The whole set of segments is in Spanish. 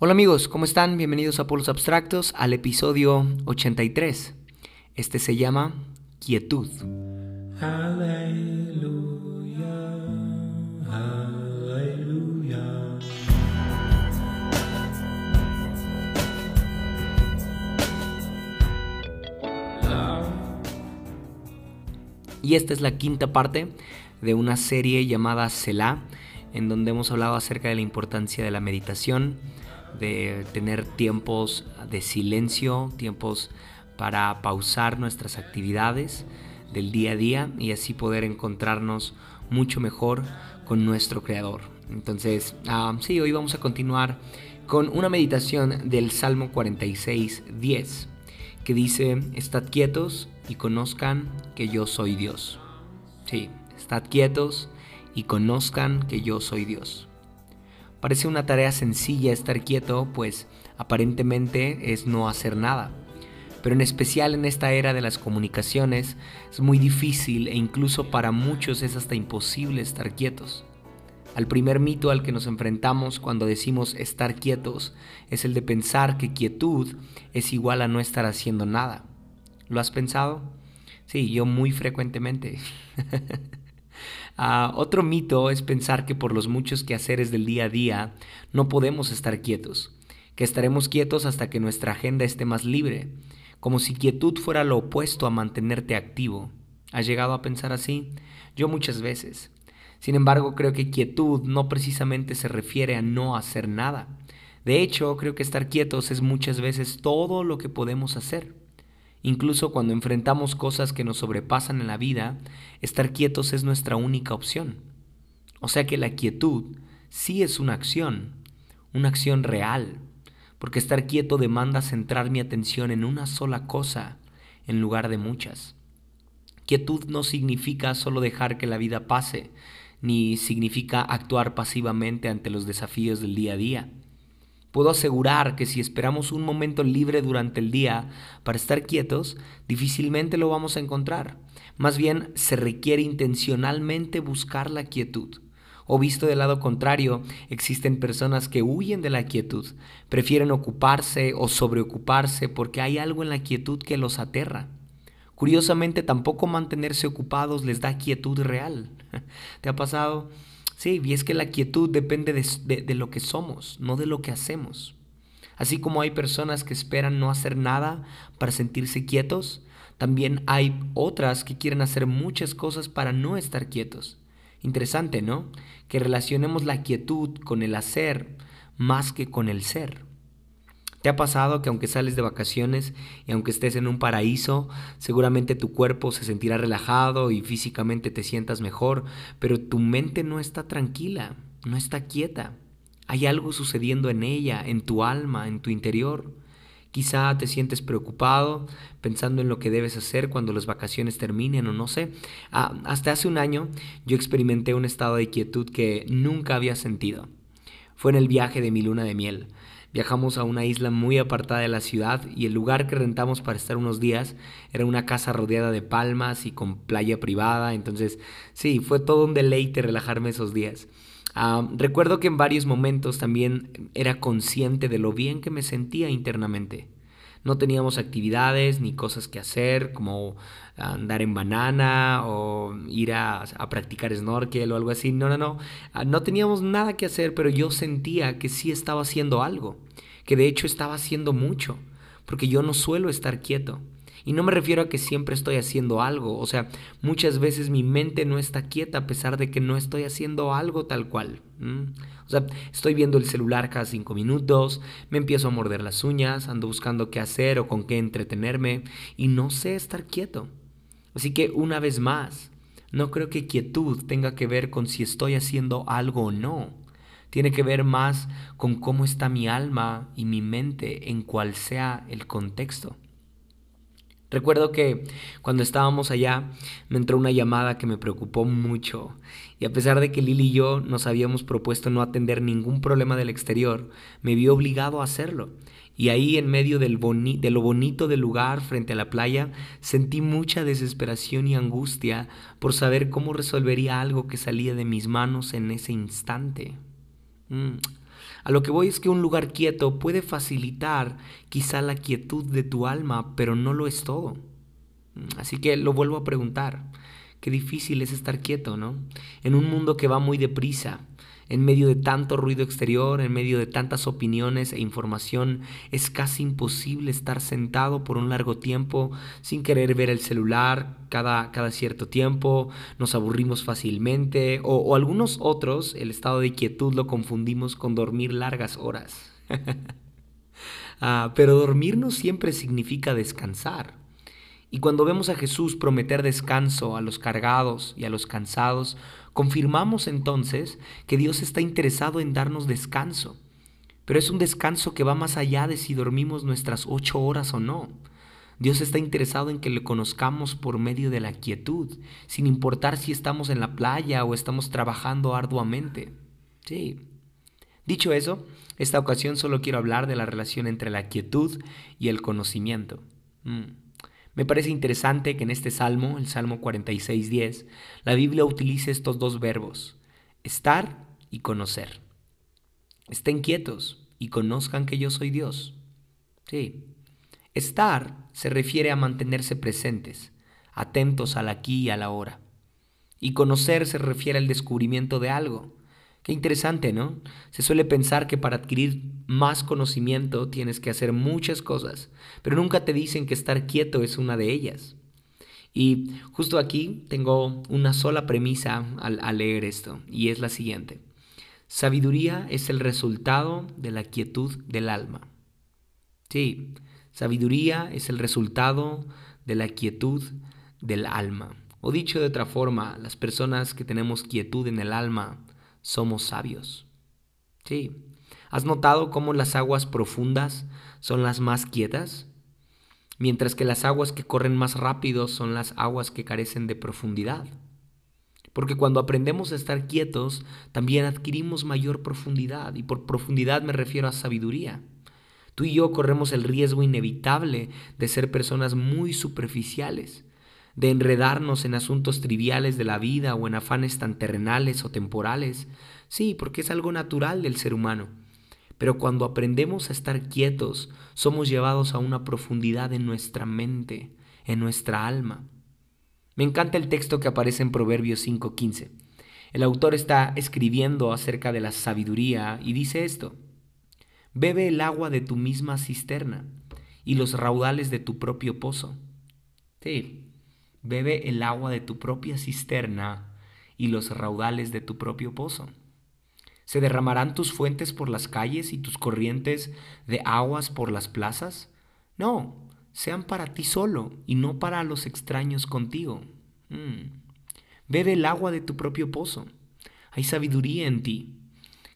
Hola amigos, ¿cómo están? Bienvenidos a Polos Abstractos al episodio 83. Este se llama Quietud. Y esta es la quinta parte de una serie llamada Selah, en donde hemos hablado acerca de la importancia de la meditación, de tener tiempos de silencio, tiempos para pausar nuestras actividades del día a día y así poder encontrarnos mucho mejor con nuestro Creador. Entonces, ah, sí, hoy vamos a continuar con una meditación del Salmo 46, 10, que dice, estad quietos y conozcan que yo soy Dios. Sí, estad quietos y conozcan que yo soy Dios. Parece una tarea sencilla estar quieto, pues aparentemente es no hacer nada. Pero en especial en esta era de las comunicaciones es muy difícil e incluso para muchos es hasta imposible estar quietos. Al primer mito al que nos enfrentamos cuando decimos estar quietos es el de pensar que quietud es igual a no estar haciendo nada. ¿Lo has pensado? Sí, yo muy frecuentemente. Ah, otro mito es pensar que por los muchos quehaceres del día a día no podemos estar quietos, que estaremos quietos hasta que nuestra agenda esté más libre, como si quietud fuera lo opuesto a mantenerte activo. ¿Has llegado a pensar así? Yo muchas veces. Sin embargo, creo que quietud no precisamente se refiere a no hacer nada. De hecho, creo que estar quietos es muchas veces todo lo que podemos hacer. Incluso cuando enfrentamos cosas que nos sobrepasan en la vida, estar quietos es nuestra única opción. O sea que la quietud sí es una acción, una acción real, porque estar quieto demanda centrar mi atención en una sola cosa en lugar de muchas. Quietud no significa solo dejar que la vida pase, ni significa actuar pasivamente ante los desafíos del día a día. Puedo asegurar que si esperamos un momento libre durante el día para estar quietos, difícilmente lo vamos a encontrar. Más bien, se requiere intencionalmente buscar la quietud. O visto del lado contrario, existen personas que huyen de la quietud, prefieren ocuparse o sobreocuparse porque hay algo en la quietud que los aterra. Curiosamente, tampoco mantenerse ocupados les da quietud real. ¿Te ha pasado? Sí, y es que la quietud depende de, lo que somos, no de lo que hacemos. Así como hay personas que esperan no hacer nada para sentirse quietos, también hay otras que quieren hacer muchas cosas para no estar quietos. Interesante, ¿no? Que relacionemos la quietud con el hacer más que con el ser. ¿Te ha pasado que aunque sales de vacaciones y aunque estés en un paraíso, seguramente tu cuerpo se sentirá relajado y físicamente te sientas mejor, pero tu mente no está tranquila, no está quieta? Hay algo sucediendo en ella, en tu alma, en tu interior. Quizá te sientes preocupado pensando en lo que debes hacer cuando las vacaciones terminen o no sé. Ah, hasta hace un año yo experimenté un estado de quietud que nunca había sentido. Fue en el viaje de mi luna de miel. Viajamos a una isla muy apartada de la ciudad y el lugar que rentamos para estar unos días era una casa rodeada de palmas y con playa privada. Entonces, sí, fue todo un deleite relajarme esos días. Ah, recuerdo que en varios momentos también era consciente de lo bien que me sentía internamente. No teníamos actividades ni cosas que hacer, como andar en banana o ir a, practicar snorkel o algo así. No, no, no. Ah, no teníamos nada que hacer, pero yo sentía que sí estaba haciendo algo, que de hecho estaba haciendo mucho, porque yo no suelo estar quieto. Y no me refiero a que siempre estoy haciendo algo, o sea, muchas veces mi mente no está quieta a pesar de que no estoy haciendo algo tal cual. O sea, estoy viendo el celular cada cinco minutos, me empiezo a morder las uñas, ando buscando qué hacer o con qué entretenerme y no sé estar quieto. Así que una vez más, no creo que quietud tenga que ver con si estoy haciendo algo o no. Tiene que ver más con cómo está mi alma y mi mente en cual sea el contexto. Recuerdo que cuando estábamos allá me entró una llamada que me preocupó mucho y a pesar de que Lili y yo nos habíamos propuesto no atender ningún problema del exterior, me vi obligado a hacerlo. Y ahí en medio de lo bonito del lugar frente a la playa sentí mucha desesperación y angustia por saber cómo resolvería algo que salía de mis manos en ese instante. Mm. A lo que voy es que un lugar quieto puede facilitar quizá la quietud de tu alma, pero no lo es todo. Así que lo vuelvo a preguntar. Qué difícil es estar quieto, ¿no? En un mundo que va muy deprisa, en medio de tanto ruido exterior, en medio de tantas opiniones e información, es casi imposible estar sentado por un largo tiempo sin querer ver el celular cada, cada cierto tiempo, nos aburrimos fácilmente o, algunos otros, el estado de quietud lo confundimos con dormir largas horas. ah, pero dormir no siempre significa descansar. Y cuando vemos a Jesús prometer descanso a los cargados y a los cansados, confirmamos entonces que Dios está interesado en darnos descanso. Pero es un descanso que va más allá de si dormimos nuestras ocho horas o no. Dios está interesado en que le conozcamos por medio de la quietud, sin importar si estamos en la playa o estamos trabajando arduamente. Sí. Dicho eso, esta ocasión solo quiero hablar de la relación entre la quietud y el conocimiento. Mm. Me parece interesante que en este salmo, el Salmo 46.10, la Biblia utilice estos dos verbos, estar y conocer. Estén quietos y conozcan que yo soy Dios. Sí. Estar se refiere a mantenerse presentes, atentos al aquí y a la hora. Y conocer se refiere al descubrimiento de algo, Qué interesante, ¿no? Se suele pensar que para adquirir más conocimiento tienes que hacer muchas cosas, pero nunca te dicen que estar quieto es una de ellas. Y justo aquí tengo una sola premisa al, leer esto, y es la siguiente. Sabiduría es el resultado de la quietud del alma. Sí, sabiduría es el resultado de la quietud del alma. O dicho de otra forma, las personas que tenemos quietud en el alma somos sabios. Sí. ¿Has notado cómo las aguas profundas son las más quietas? Mientras que las aguas que corren más rápido son las aguas que carecen de profundidad. Porque cuando aprendemos a estar quietos, también adquirimos mayor profundidad, y por profundidad me refiero a sabiduría. Tú y yo corremos el riesgo inevitable de ser personas muy superficiales, de enredarnos en asuntos triviales de la vida o en afanes tan terrenales o temporales. Sí, porque es algo natural del ser humano. Pero cuando aprendemos a estar quietos, somos llevados a una profundidad en nuestra mente, en nuestra alma. Me encanta el texto que aparece en Proverbios 5:15. El autor está escribiendo acerca de la sabiduría y dice esto. Bebe el agua de tu misma cisterna y los raudales de tu propio pozo. Sí, Bebe el agua de tu propia cisterna y los raudales de tu propio pozo. ¿Se derramarán tus fuentes por las calles y tus corrientes de aguas por las plazas? No, sean para ti solo y no para los extraños contigo. Mm. Bebe el agua de tu propio pozo. Hay sabiduría en ti.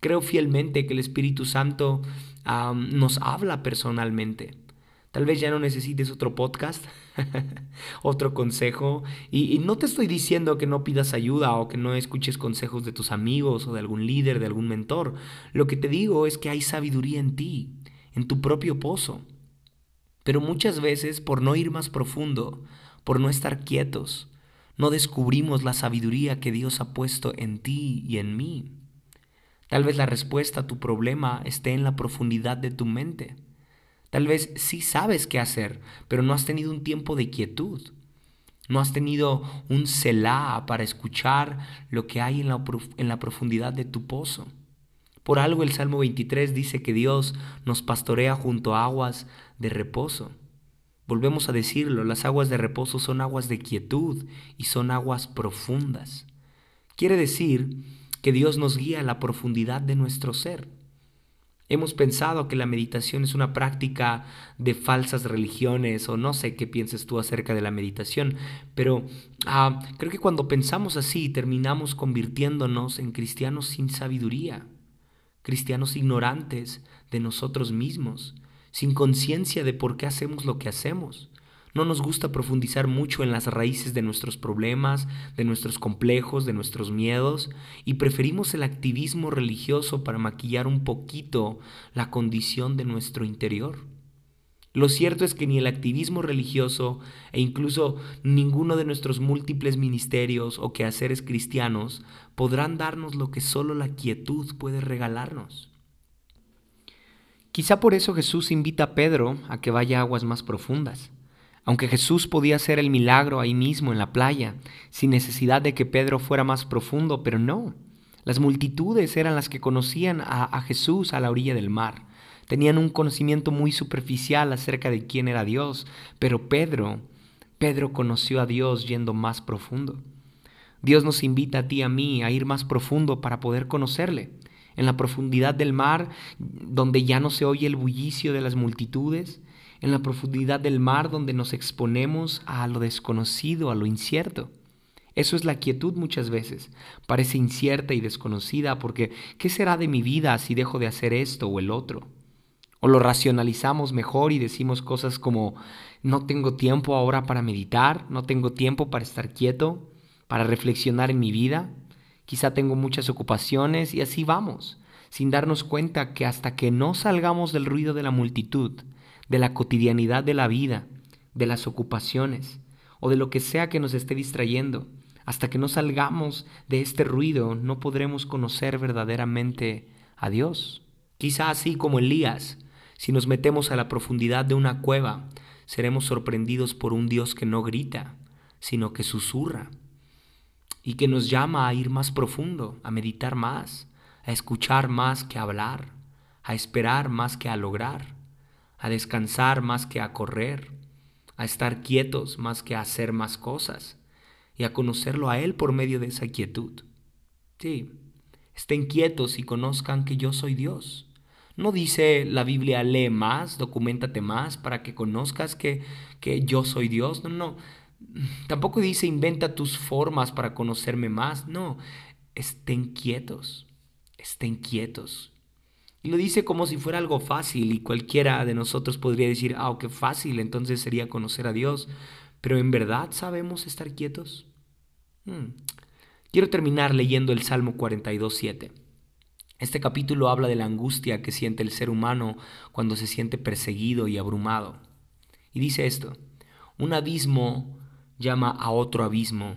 Creo fielmente que el Espíritu Santo nos habla personalmente. Tal vez ya no necesites otro podcast, otro consejo. Y, no te estoy diciendo que no pidas ayuda o que no escuches consejos de tus amigos o de algún líder, de algún mentor. Lo que te digo es que hay sabiduría en ti, en tu propio pozo. Pero muchas veces, por no ir más profundo, por no estar quietos, no descubrimos la sabiduría que Dios ha puesto en ti y en mí. Tal vez la respuesta a tu problema esté en la profundidad de tu mente. Tal vez sí sabes qué hacer, pero no has tenido un tiempo de quietud. No has tenido un celá para escuchar lo que hay en la, en la profundidad de tu pozo. Por algo el Salmo 23 dice que Dios nos pastorea junto a aguas de reposo. Volvemos a decirlo, las aguas de reposo son aguas de quietud y son aguas profundas. Quiere decir que Dios nos guía a la profundidad de nuestro ser. Hemos pensado que la meditación es una práctica de falsas religiones o no sé qué pienses tú acerca de la meditación, pero ah, creo que cuando pensamos así terminamos convirtiéndonos en cristianos sin sabiduría, cristianos ignorantes de nosotros mismos, sin conciencia de por qué hacemos lo que hacemos. No nos gusta profundizar mucho en las raíces de nuestros problemas, de nuestros complejos, de nuestros miedos, y preferimos el activismo religioso para maquillar un poquito la condición de nuestro interior. Lo cierto es que ni el activismo religioso e incluso ninguno de nuestros múltiples ministerios o quehaceres cristianos podrán darnos lo que solo la quietud puede regalarnos. Quizá por eso Jesús invita a Pedro a que vaya a aguas más profundas. Aunque Jesús podía hacer el milagro ahí mismo en la playa, sin necesidad de que Pedro fuera más profundo, pero no. Las multitudes eran las que conocían a, Jesús a la orilla del mar. Tenían un conocimiento muy superficial acerca de quién era Dios, pero Pedro, Pedro conoció a Dios yendo más profundo. Dios nos invita a ti y a mí a ir más profundo para poder conocerle. En la profundidad del mar, donde ya no se oye el bullicio de las multitudes, en la profundidad del mar donde nos exponemos a lo desconocido, a lo incierto. Eso es la quietud muchas veces. Parece incierta y desconocida porque ¿qué será de mi vida si dejo de hacer esto o el otro? O lo racionalizamos mejor y decimos cosas como no tengo tiempo ahora para meditar, no tengo tiempo para estar quieto, para reflexionar en mi vida, quizá tengo muchas ocupaciones y así vamos, sin darnos cuenta que hasta que no salgamos del ruido de la multitud, de la cotidianidad de la vida, de las ocupaciones o de lo que sea que nos esté distrayendo. Hasta que no salgamos de este ruido no podremos conocer verdaderamente a Dios. Quizá así como Elías, si nos metemos a la profundidad de una cueva, seremos sorprendidos por un Dios que no grita, sino que susurra y que nos llama a ir más profundo, a meditar más, a escuchar más que hablar, a esperar más que a lograr a descansar más que a correr, a estar quietos más que a hacer más cosas y a conocerlo a Él por medio de esa quietud. Sí, estén quietos y conozcan que yo soy Dios. No dice la Biblia lee más, documentate más para que conozcas que, que yo soy Dios. No, no. Tampoco dice inventa tus formas para conocerme más. No, estén quietos, estén quietos. Y lo dice como si fuera algo fácil y cualquiera de nosotros podría decir, ah, qué fácil, entonces sería conocer a Dios. Pero ¿en verdad sabemos estar quietos? Hmm. Quiero terminar leyendo el Salmo 42.7. Este capítulo habla de la angustia que siente el ser humano cuando se siente perseguido y abrumado. Y dice esto, un abismo llama a otro abismo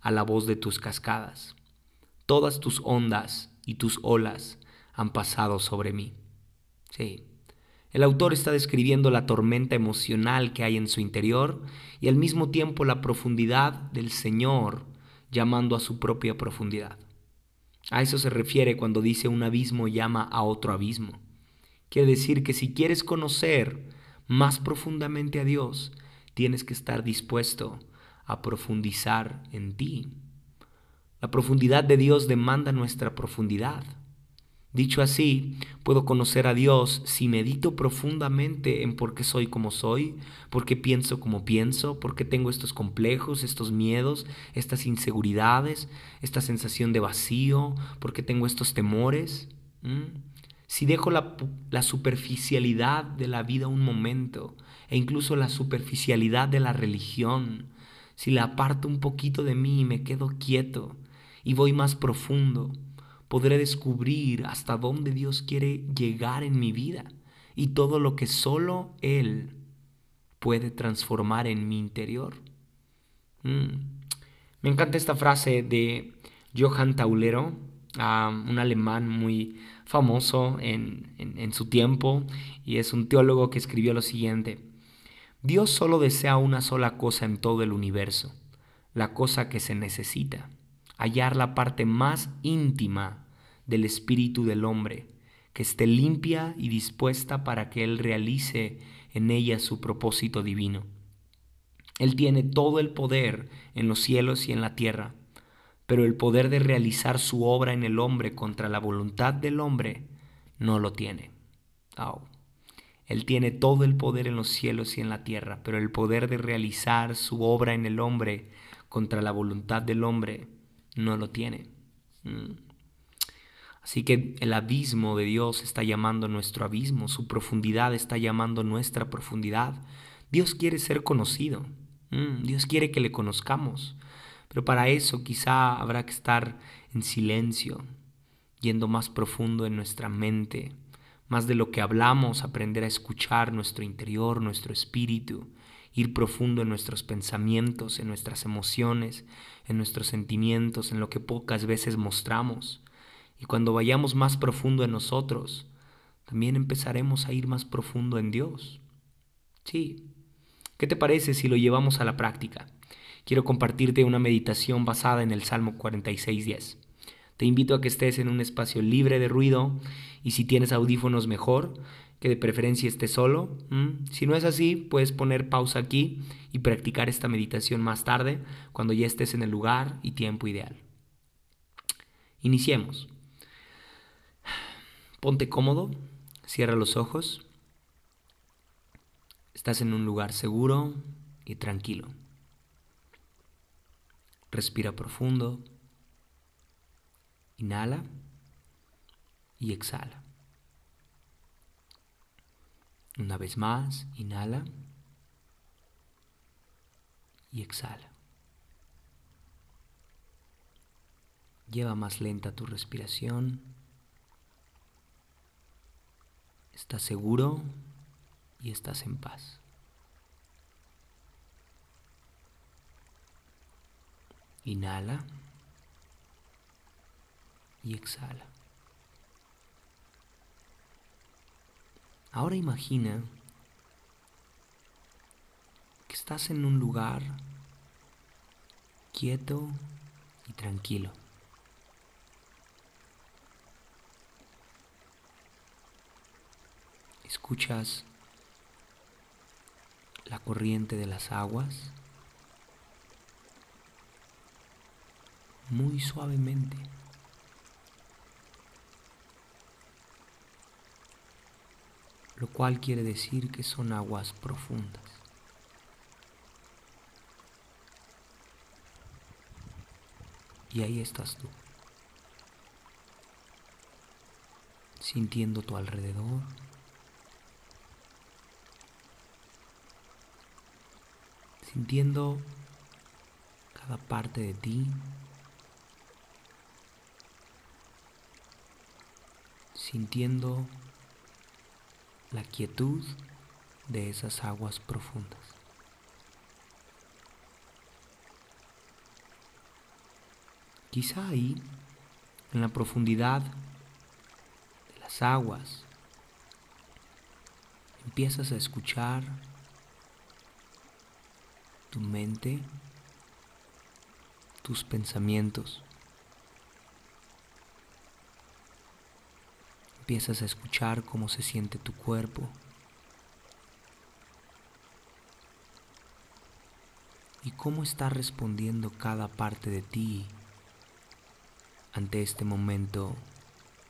a la voz de tus cascadas. Todas tus ondas y tus olas han pasado sobre mí. Sí. El autor está describiendo la tormenta emocional que hay en su interior y al mismo tiempo la profundidad del Señor llamando a su propia profundidad. A eso se refiere cuando dice un abismo llama a otro abismo. Quiere decir que si quieres conocer más profundamente a Dios, tienes que estar dispuesto a profundizar en ti. La profundidad de Dios demanda nuestra profundidad. Dicho así, puedo conocer a Dios si medito profundamente en por qué soy como soy, por qué pienso como pienso, por qué tengo estos complejos, estos miedos, estas inseguridades, esta sensación de vacío, por qué tengo estos temores. Si dejo la, la superficialidad de la vida un momento e incluso la superficialidad de la religión, si la aparto un poquito de mí y me quedo quieto y voy más profundo, podré descubrir hasta dónde Dios quiere llegar en mi vida y todo lo que solo Él puede transformar en mi interior. Mm. Me encanta esta frase de Johann Taulero, un alemán muy famoso en, en su tiempo, y es un teólogo que escribió lo siguiente, Dios solo desea una sola cosa en todo el universo, la cosa que se necesita hallar la parte más íntima del espíritu del hombre, que esté limpia y dispuesta para que Él realice en ella su propósito divino. Él tiene todo el poder en los cielos y en la tierra, pero el poder de realizar su obra en el hombre contra la voluntad del hombre no lo tiene. Él tiene todo el poder en los cielos y en la tierra, pero el poder de realizar su obra en el hombre contra la voluntad del hombre no lo tiene. Mm. Así que el abismo de Dios está llamando nuestro abismo, su profundidad está llamando nuestra profundidad. Dios quiere ser conocido, mm, Dios quiere que le conozcamos, pero para eso quizá habrá que estar en silencio, yendo más profundo en nuestra mente, más de lo que hablamos, aprender a escuchar nuestro interior, nuestro espíritu, ir profundo en nuestros pensamientos, en nuestras emociones, en nuestros sentimientos, en lo que pocas veces mostramos. Y cuando vayamos más profundo en nosotros, también empezaremos a ir más profundo en Dios. Sí. ¿Qué te parece si lo llevamos a la práctica? Quiero compartirte una meditación basada en el Salmo 46.10. Te invito a que estés en un espacio libre de ruido y si tienes audífonos mejor, que de preferencia estés solo. Si no es así, puedes poner pausa aquí y practicar esta meditación más tarde cuando ya estés en el lugar y tiempo ideal. Iniciemos. Ponte cómodo, cierra los ojos. Estás en un lugar seguro y tranquilo. Respira profundo. Inhala y exhala. Una vez más, inhala y exhala. Lleva más lenta tu respiración. Estás seguro y estás en paz. Inhala y exhala. Ahora imagina que estás en un lugar quieto y tranquilo. Escuchas la corriente de las aguas muy suavemente. Lo cual quiere decir que son aguas profundas. Y ahí estás tú, sintiendo tu alrededor, sintiendo cada parte de ti, sintiendo la quietud de esas aguas profundas. Quizá ahí, en la profundidad de las aguas, empiezas a escuchar tu mente, tus pensamientos. Empiezas a escuchar cómo se siente tu cuerpo. Y cómo está respondiendo cada parte de ti ante este momento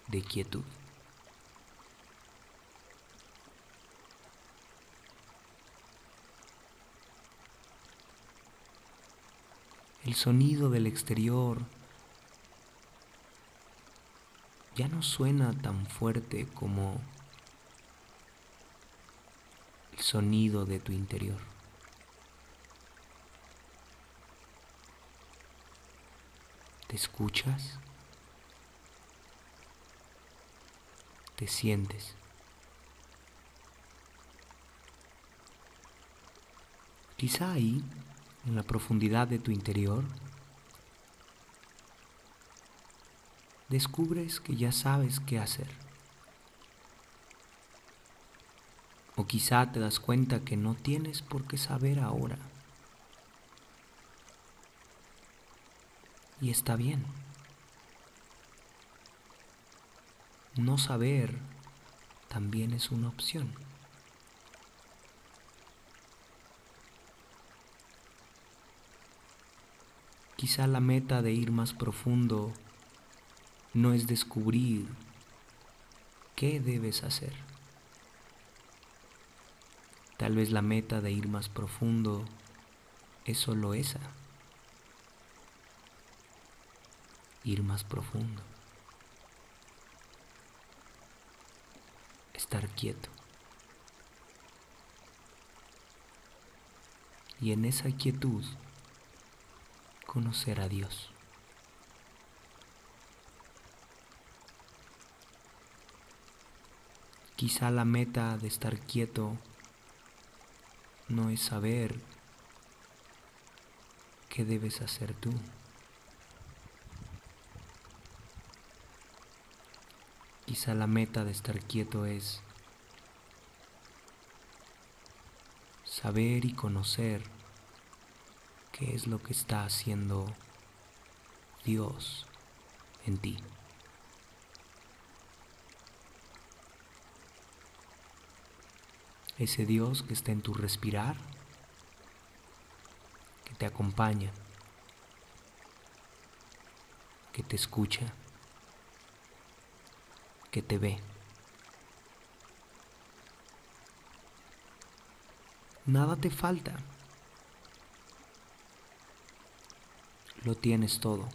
de quietud. El sonido del exterior ya no suena tan fuerte como el sonido de tu interior. ¿Te escuchas? ¿Te sientes? Quizá ahí, en la profundidad de tu interior, descubres que ya sabes qué hacer. O quizá te das cuenta que no tienes por qué saber ahora. Y está bien. No saber también es una opción. Quizá la meta de ir más profundo no es descubrir qué debes hacer. Tal vez la meta de ir más profundo es solo esa. Ir más profundo. Estar quieto. Y en esa quietud conocer a Dios. Quizá la meta de estar quieto no es saber qué debes hacer tú. Quizá la meta de estar quieto es saber y conocer qué es lo que está haciendo Dios en ti. Ese Dios que está en tu respirar, que te acompaña, que te escucha, que te ve. Nada te falta. Lo tienes todo.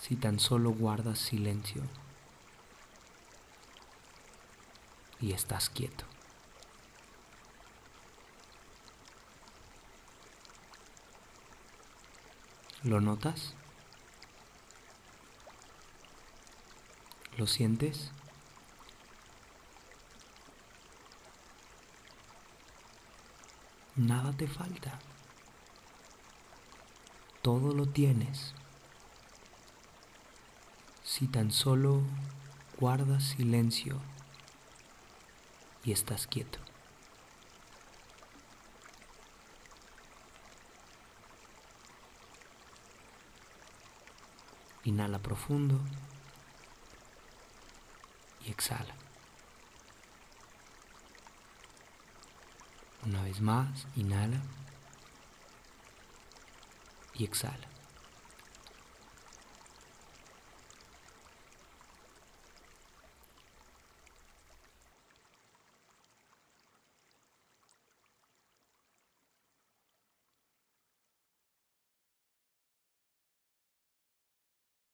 Si tan solo guardas silencio y estás quieto. ¿Lo notas? ¿Lo sientes? Nada te falta. Todo lo tienes. Si tan solo guardas silencio y estás quieto. Inhala profundo y exhala. Una vez más, inhala y exhala.